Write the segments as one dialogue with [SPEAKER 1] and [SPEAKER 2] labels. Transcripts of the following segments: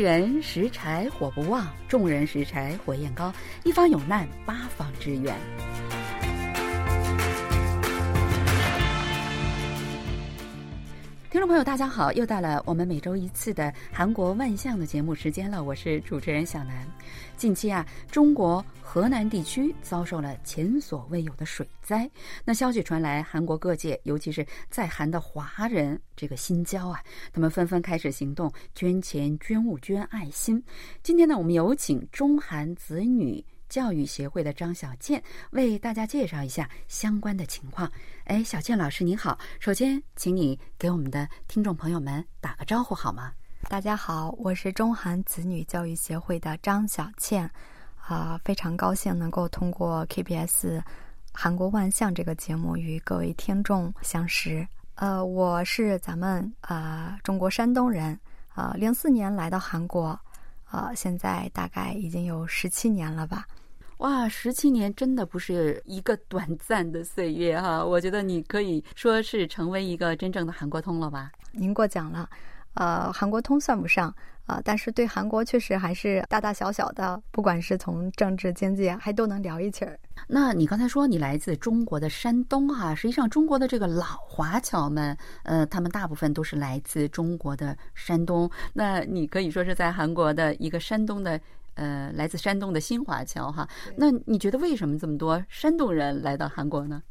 [SPEAKER 1] 人拾柴火不旺，众人拾柴火焰高。一方有难，八方支援。听众朋友，大家好！又到了我们每周一次的韩国万象的节目时间了，我是主持人小南。近期啊，中国河南地区遭受了前所未有的水灾。那消息传来，韩国各界，尤其是在韩的华人，这个心焦啊，他们纷纷开始行动，捐钱、捐物、捐爱心。今天呢，我们有请中韩子女。教育协会的张小倩为大家介绍一下相关的情况。哎，小倩老师您好，首先请你给我们的听众朋友们打个招呼好吗？
[SPEAKER 2] 大家好，我是中韩子女教育协会的张小倩，啊，非常高兴能够通过 KBS 韩国万象这个节目与各位听众相识。呃，我是咱们啊中国山东人，啊，零四年来到韩国，啊，现在大概已经有十七年了吧。
[SPEAKER 1] 哇，十七年真的不是一个短暂的岁月哈！我觉得你可以说是成为一个真正的韩国通了吧？
[SPEAKER 2] 您过奖了，呃，韩国通算不上啊，但是对韩国确实还是大大小小的，不管是从政治经济还都能聊一起儿。
[SPEAKER 1] 那你刚才说你来自中国的山东哈，实际上中国的这个老华侨们，呃，他们大部分都是来自中国的山东。那你可以说是在韩国的一个山东的。呃，来自山东的新华侨哈，那你觉得为什么这么多山东人来到韩国呢？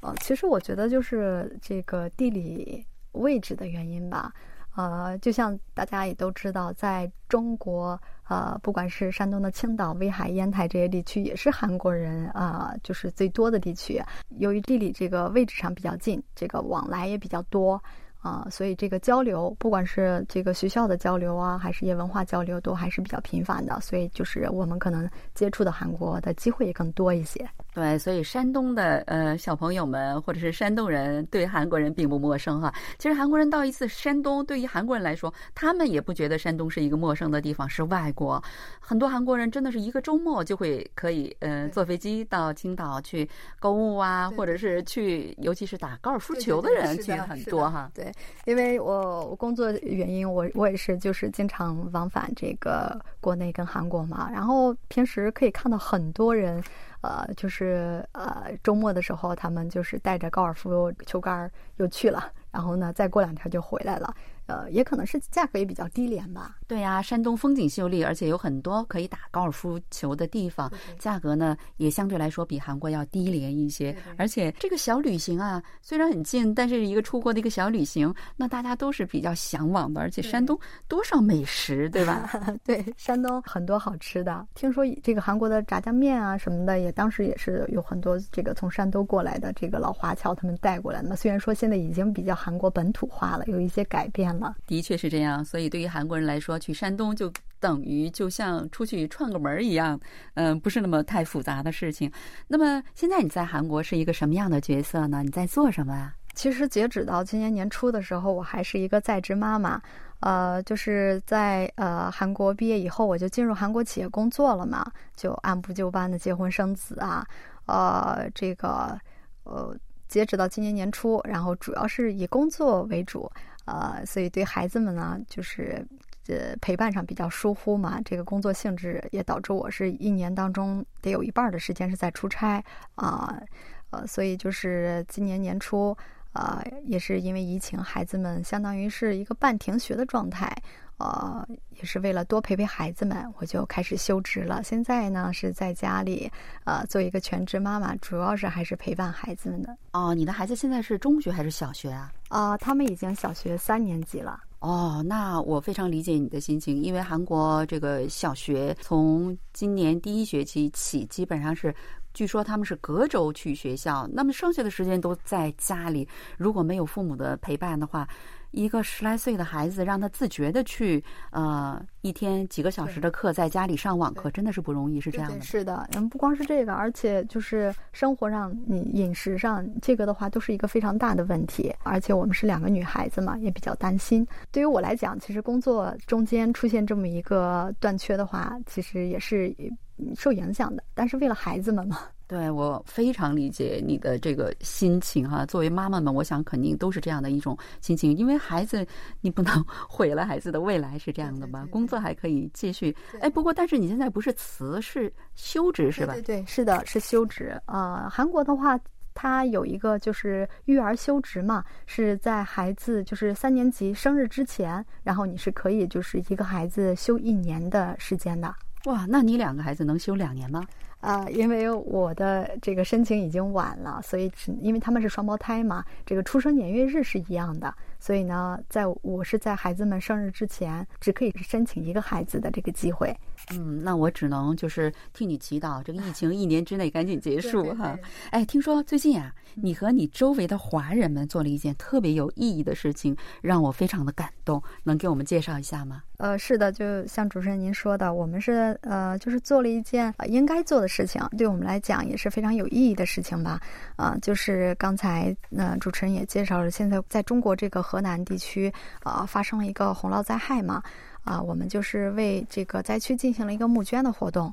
[SPEAKER 2] 呃，其实我觉得就是这个地理位置的原因吧。呃，就像大家也都知道，在中国，呃，不管是山东的青岛、威海、烟台这些地区，也是韩国人啊，就是最多的地区。由于地理这个位置上比较近，这个往来也比较多。啊，所以这个交流，不管是这个学校的交流啊，还是一些文化交流，都还是比较频繁的。所以就是我们可能接触的韩国的机会也更多一些。
[SPEAKER 1] 对，所以山东的呃小朋友们或者是山东人对韩国人并不陌生哈。其实韩国人到一次山东，对于韩国人来说，他们也不觉得山东是一个陌生的地方，是外国。很多韩国人真的是一个周末就会可以呃坐飞机到青岛去购物啊，或者是去，尤其是打高尔夫球的人去很多哈。
[SPEAKER 2] 对。因为我我工作原因，我我也是就是经常往返这个国内跟韩国嘛，然后平时可以看到很多人，呃，就是呃周末的时候，他们就是带着高尔夫球杆又去了，然后呢，再过两天就回来了。呃，也可能是价格也比较低廉吧。
[SPEAKER 1] 对呀，山东风景秀丽，而且有很多可以打高尔夫球的地方，价格呢也相对来说比韩国要低廉一些。而且这个小旅行啊，虽然很近，但是一个出国的一个小旅行，那大家都是比较向往的。而且山东多少美食，对吧？
[SPEAKER 2] 对，山东很多好吃的。听说这个韩国的炸酱面啊什么的，也当时也是有很多这个从山东过来的这个老华侨他们带过来的。虽然说现在已经比较韩国本土化了，有一些改变了。
[SPEAKER 1] 的确是这样，所以对于韩国人来说，去山东就等于就像出去串个门一样，嗯，不是那么太复杂的事情。那么现在你在韩国是一个什么样的角色呢？你在做什么啊？
[SPEAKER 2] 其实截止到今年年初的时候，我还是一个在职妈妈，呃，就是在呃韩国毕业以后，我就进入韩国企业工作了嘛，就按部就班的结婚生子啊，呃，这个呃，截止到今年年初，然后主要是以工作为主。呃，所以对孩子们呢，就是呃陪伴上比较疏忽嘛。这个工作性质也导致我是一年当中得有一半的时间是在出差啊。呃，所以就是今年年初，呃，也是因为疫情，孩子们相当于是一个半停学的状态。呃，也是为了多陪陪孩子们，我就开始休职了。现在呢是在家里，呃，做一个全职妈妈，主要是还是陪伴孩子们的。
[SPEAKER 1] 哦，你的孩子现在是中学还是小学啊？
[SPEAKER 2] 啊，他们已经小学三年级了。
[SPEAKER 1] 哦，那我非常理解你的心情，因为韩国这个小学从今年第一学期起，基本上是，据说他们是隔周去学校，那么剩下的时间都在家里。如果没有父母的陪伴的话，一个十来岁的孩子，让他自觉的去，呃，一天几个小时的课，在家里上网课，真的是不容易，是这样的。
[SPEAKER 2] 是的，嗯，不光是这个，而且就是生活上，你饮食上，这个的话都是一个非常大的问题。而且我们是两个女孩子嘛，也比较担心。对于我来讲，其实工作中间出现这么一个断缺的话，其实也是受影响的。但是为了孩子们嘛。
[SPEAKER 1] 对我非常理解你的这个心情哈。作为妈妈们，我想肯定都是这样的一种心情，因为孩子你不能 毁了孩子的未来，是这样的吧？工作还可以继续。哎，不过但是你现在不是辞是休职是吧？
[SPEAKER 2] 对对，是的，是休职啊。韩国的话。它有一个就是育儿休职嘛，是在孩子就是三年级生日之前，然后你是可以就是一个孩子休一年的时间的。
[SPEAKER 1] 哇，那你两个孩子能休两年吗？
[SPEAKER 2] 啊，因为我的这个申请已经晚了，所以只因为他们是双胞胎嘛，这个出生年月日是一样的，所以呢，在我是在孩子们生日之前，只可以申请一个孩子的这个机会。
[SPEAKER 1] 嗯，那我只能就是替你祈祷，这个疫情 一年之内赶紧结束哈。哎，听说最近啊，你和你周围的华人们做了一件特别有意义的事情，让我非常的感动，能给我们介绍一下吗？
[SPEAKER 2] 呃，是的，就像主持人您说的，我们是呃，就是做了一件应该做的事情，对我们来讲也是非常有意义的事情吧。啊，就是刚才呃主持人也介绍了，现在在中国这个河南地区啊发生了一个洪涝灾害嘛。啊，我们就是为这个灾区进行了一个募捐的活动。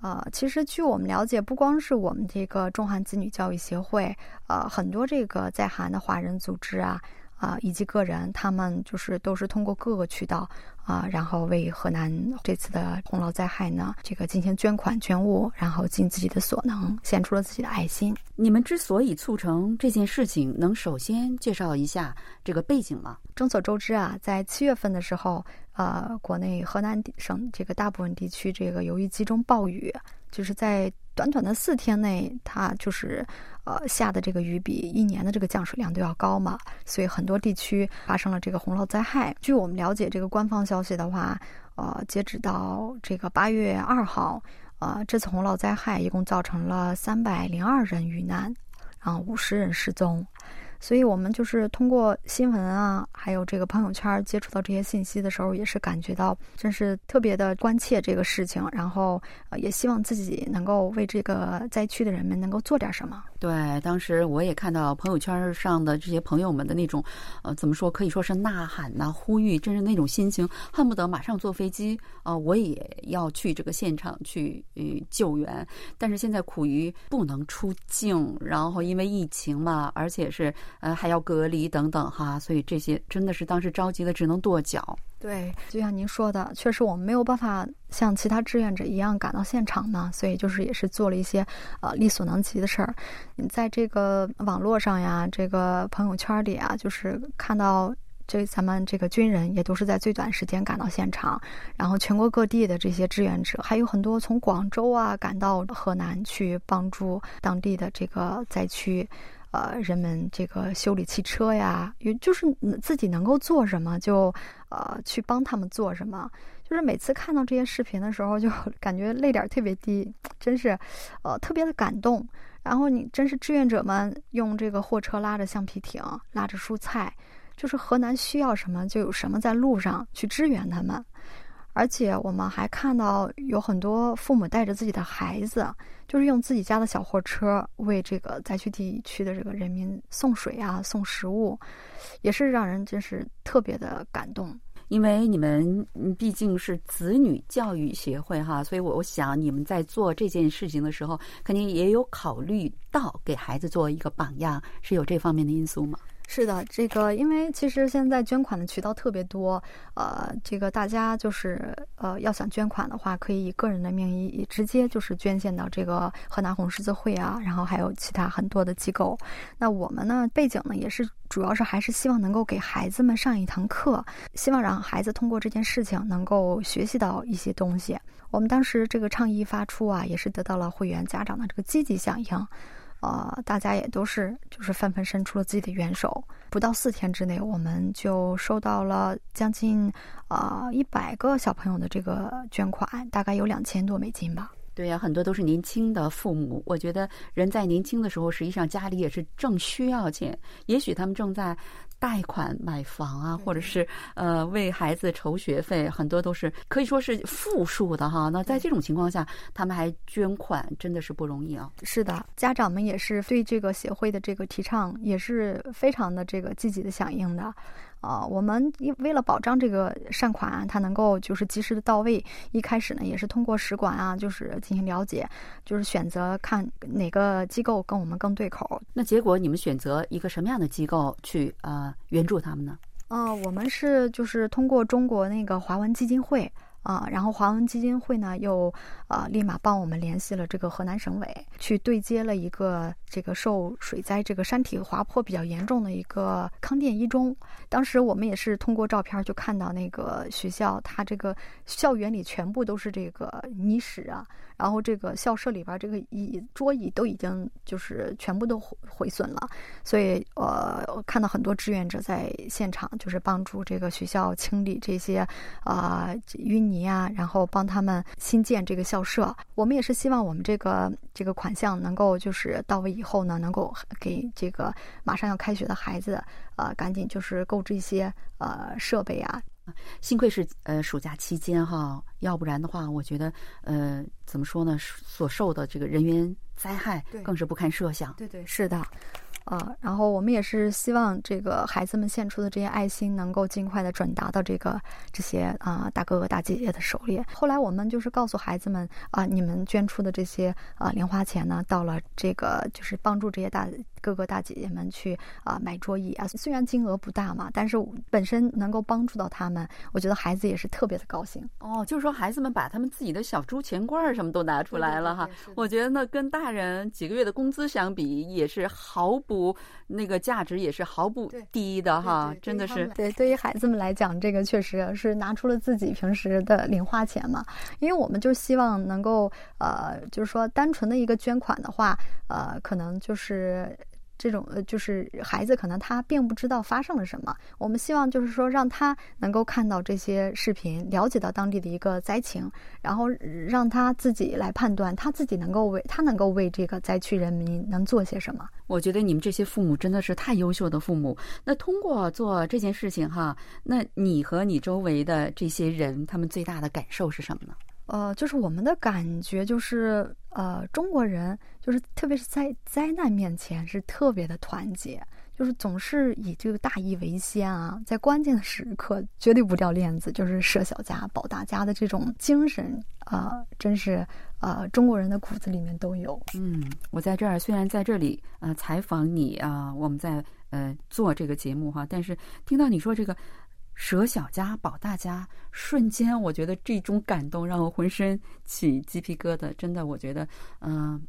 [SPEAKER 2] 啊，其实据我们了解，不光是我们这个中韩子女教育协会，呃，很多这个在韩的华人组织啊。啊，以及个人，他们就是都是通过各个渠道啊，然后为河南这次的洪涝灾害呢，这个进行捐款捐物，然后尽自己的所能，献出了自己的爱心。
[SPEAKER 1] 你们之所以促成这件事情，能首先介绍一下这个背景吗？
[SPEAKER 2] 众所周知啊，在七月份的时候，呃，国内河南省这个大部分地区，这个由于集中暴雨，就是在短短的四天内，它就是。呃，下的这个雨比一年的这个降水量都要高嘛，所以很多地区发生了这个洪涝灾害。据我们了解，这个官方消息的话，呃，截止到这个八月二号，呃，这次洪涝灾害一共造成了三百零二人遇难，然后五十人失踪。所以我们就是通过新闻啊，还有这个朋友圈接触到这些信息的时候，也是感觉到真是特别的关切这个事情，然后呃也希望自己能够为这个灾区的人们能够做点什么。
[SPEAKER 1] 对，当时我也看到朋友圈上的这些朋友们的那种，呃，怎么说可以说是呐喊呐、呼吁，真是那种心情，恨不得马上坐飞机啊，我也要去这个现场去呃救援。但是现在苦于不能出境，然后因为疫情嘛，而且是。呃，还要隔离等等哈，所以这些真的是当时着急的只能跺脚。
[SPEAKER 2] 对，就像您说的，确实我们没有办法像其他志愿者一样赶到现场呢，所以就是也是做了一些呃力所能及的事儿。你在这个网络上呀，这个朋友圈里啊，就是看到这咱们这个军人也都是在最短时间赶到现场，然后全国各地的这些志愿者，还有很多从广州啊赶到河南去帮助当地的这个灾区。呃，人们这个修理汽车呀，也就是自己能够做什么，就呃去帮他们做什么。就是每次看到这些视频的时候，就 感觉泪点特别低，真是呃特别的感动。然后你真是志愿者们用这个货车拉着橡皮艇，拉着蔬菜，就是河南需要什么就有什么在路上去支援他们。而且我们还看到有很多父母带着自己的孩子，就是用自己家的小货车为这个灾区地区的这个人民送水啊、送食物，也是让人真是特别的感动。
[SPEAKER 1] 因为你们毕竟是子女教育协会哈，所以我我想你们在做这件事情的时候，肯定也有考虑到给孩子做一个榜样，是有这方面的因素吗？
[SPEAKER 2] 是的，这个因为其实现在捐款的渠道特别多，呃，这个大家就是呃要想捐款的话，可以以个人的名义直接就是捐献到这个河南红十字会啊，然后还有其他很多的机构。那我们呢背景呢也是主要是还是希望能够给孩子们上一堂课，希望让孩子通过这件事情能够学习到一些东西。我们当时这个倡议发出啊，也是得到了会员家长的这个积极响应。呃，大家也都是就是纷纷伸出了自己的援手，不到四天之内，我们就收到了将近啊一百个小朋友的这个捐款，大概有两千多美金吧。
[SPEAKER 1] 对呀，很多都是年轻的父母。我觉得人在年轻的时候，实际上家里也是正需要钱，也许他们正在。贷款买房啊，或者是呃为孩子筹学费，很多都是可以说是负数的哈。那在这种情况下，他们还捐款，真的是不容易啊。
[SPEAKER 2] 是的，家长们也是对这个协会的这个提倡也是非常的这个积极的响应的。啊，我们为了保障这个善款它能够就是及时的到位，一开始呢也是通过使馆啊，就是进行了解，就是选择看哪个机构跟我们更对口。
[SPEAKER 1] 那结果你们选择一个什么样的机构去呃援助他们呢？
[SPEAKER 2] 嗯，我们是就是通过中国那个华文基金会。啊，然后华文基金会呢，又啊立马帮我们联系了这个河南省委，去对接了一个这个受水灾这个山体滑坡比较严重的一个康店一中。当时我们也是通过照片就看到那个学校，它这个校园里全部都是这个泥石啊。然后这个校舍里边这个椅桌椅都已经就是全部都毁毁损了，所以呃看到很多志愿者在现场就是帮助这个学校清理这些啊淤泥啊，然后帮他们新建这个校舍。我们也是希望我们这个这个款项能够就是到位以后呢，能够给这个马上要开学的孩子呃赶紧就是购置一些呃设备啊。
[SPEAKER 1] 幸亏是呃暑假期间哈，要不然的话，我觉得呃怎么说呢，所受的这个人员灾害更是不堪设想。
[SPEAKER 2] 对对，是的。啊，然后我们也是希望这个孩子们献出的这些爱心能够尽快的转达到这个这些啊大哥哥大姐姐的手里。后来我们就是告诉孩子们啊，你们捐出的这些啊零花钱呢，到了这个就是帮助这些大哥哥大姐姐们去啊买桌椅啊。虽然金额不大嘛，但是本身能够帮助到他们，我觉得孩子也是特别的高兴。
[SPEAKER 1] 哦，就是说孩子们把他们自己的小猪钱罐什么都拿出来了哈。我觉得呢跟大人几个月的工资相比，也是毫不。那个价值也是毫不低的哈，真的是。
[SPEAKER 2] 对，对于孩子们来讲，这个确实是拿出了自己平时的零花钱嘛。因为我们就希望能够，呃，就是说单纯的一个捐款的话，呃，可能就是。这种呃，就是孩子可能他并不知道发生了什么。我们希望就是说，让他能够看到这些视频，了解到当地的一个灾情，然后让他自己来判断，他自己能够为他能够为这个灾区人民能做些什么。
[SPEAKER 1] 我觉得你们这些父母真的是太优秀的父母。那通过做这件事情哈，那你和你周围的这些人，他们最大的感受是什么呢？
[SPEAKER 2] 呃，就是我们的感觉就是，呃，中国人就是特别是在灾难面前是特别的团结，就是总是以这个大义为先啊，在关键的时刻绝对不掉链子，就是舍小家保大家的这种精神啊，真是呃，中国人的骨子里面都有。
[SPEAKER 1] 嗯，我在这儿虽然在这里呃采访你啊，我们在呃做这个节目哈，但是听到你说这个。舍小家保大家，瞬间我觉得这种感动让我浑身起鸡皮疙瘩。真的，我觉得，嗯，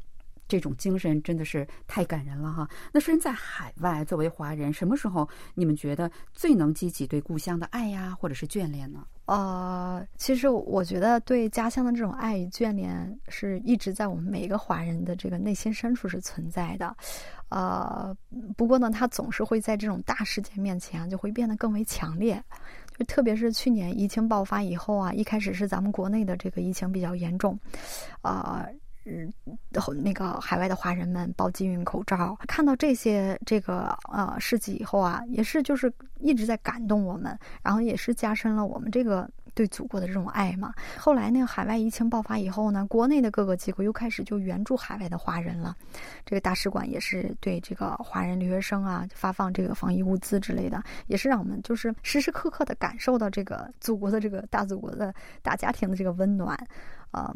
[SPEAKER 1] 这种精神真的是太感人了哈。那身在海外，作为华人，什么时候你们觉得最能激起对故乡的爱呀，或者是眷恋呢？
[SPEAKER 2] 呃，其实我觉得对家乡的这种爱与眷恋，是一直在我们每一个华人的这个内心深处是存在的。呃，不过呢，它总是会在这种大事件面前就会变得更为强烈，就特别是去年疫情爆发以后啊，一开始是咱们国内的这个疫情比较严重，啊，嗯，那个海外的华人们包机运口罩，看到这些这个呃事迹以后啊，也是就是一直在感动我们，然后也是加深了我们这个。对祖国的这种爱嘛，后来那个海外疫情爆发以后呢，国内的各个机构又开始就援助海外的华人了，这个大使馆也是对这个华人留学生啊发放这个防疫物资之类的，也是让我们就是时时刻刻的感受到这个祖国的这个大祖国的大家庭的这个温暖，啊，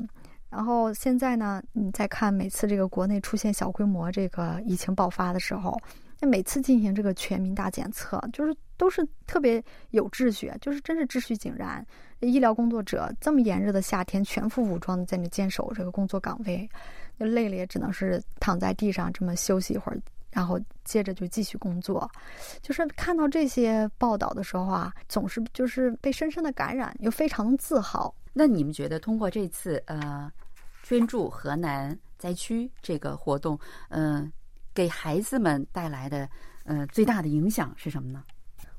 [SPEAKER 2] 然后现在呢，你再看每次这个国内出现小规模这个疫情爆发的时候。那每次进行这个全民大检测，就是都是特别有秩序，就是真是秩序井然。医疗工作者这么炎热的夏天，全副武装的在那坚守这个工作岗位，就累了也只能是躺在地上这么休息一会儿，然后接着就继续工作。就是看到这些报道的时候啊，总是就是被深深的感染，又非常的自豪。
[SPEAKER 1] 那你们觉得通过这次呃捐助河南灾区这个活动，嗯？给孩子们带来的，呃，最大的影响是什么呢？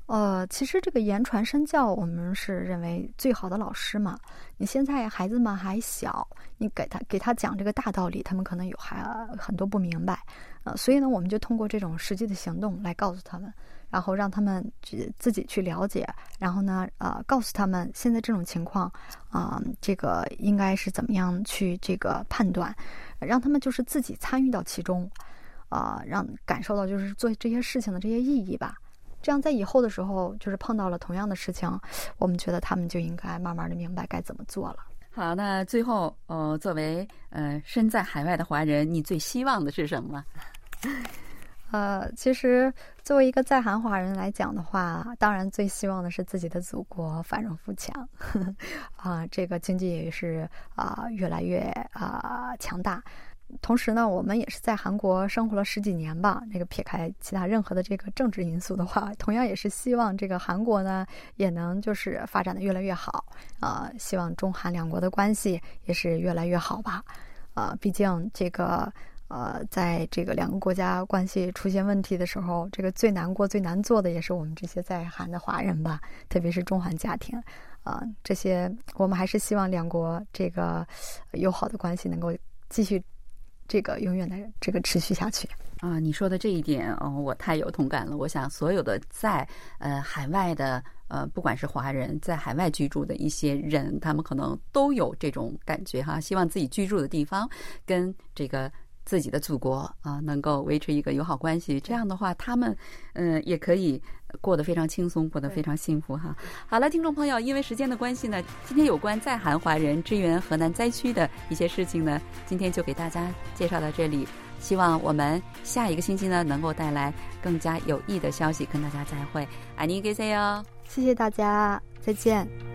[SPEAKER 2] 呃，其实这个言传身教，我们是认为最好的老师嘛。你现在孩子们还小，你给他给他讲这个大道理，他们可能有还很多不明白，呃，所以呢，我们就通过这种实际的行动来告诉他们，然后让他们去自己去了解，然后呢，呃，告诉他们现在这种情况，啊，这个应该是怎么样去这个判断，让他们就是自己参与到其中。啊，让感受到就是做这些事情的这些意义吧。这样在以后的时候，就是碰到了同样的事情，我们觉得他们就应该慢慢的明白该怎么做了。
[SPEAKER 1] 好，那最后，呃，作为呃身在海外的华人，你最希望的是什么？
[SPEAKER 2] 呃，其实作为一个在韩华人来讲的话，当然最希望的是自己的祖国繁荣富强，啊，这个经济也是啊越来越啊强大。同时呢，我们也是在韩国生活了十几年吧。那个撇开其他任何的这个政治因素的话，同样也是希望这个韩国呢也能就是发展的越来越好啊。希望中韩两国的关系也是越来越好吧。啊，毕竟这个。呃，在这个两个国家关系出现问题的时候，这个最难过、最难做的也是我们这些在韩的华人吧，特别是中韩家庭，啊，这些我们还是希望两国这个友好的关系能够继续这个永远的这个持续下去。
[SPEAKER 1] 啊，你说的这一点哦，我太有同感了。我想所有的在呃海外的呃，不管是华人在海外居住的一些人，他们可能都有这种感觉哈，希望自己居住的地方跟这个。自己的祖国啊，能够维持一个友好关系，这样的话，他们嗯也可以过得非常轻松，过得非常幸福哈。好了，听众朋友，因为时间的关系呢，今天有关在韩华人支援河南灾区的一些事情呢，今天就给大家介绍到这里。希望我们下一个星期呢，能够带来更加有益的消息，跟大家再会。爱你给谁哟？
[SPEAKER 2] 谢谢大家，再见。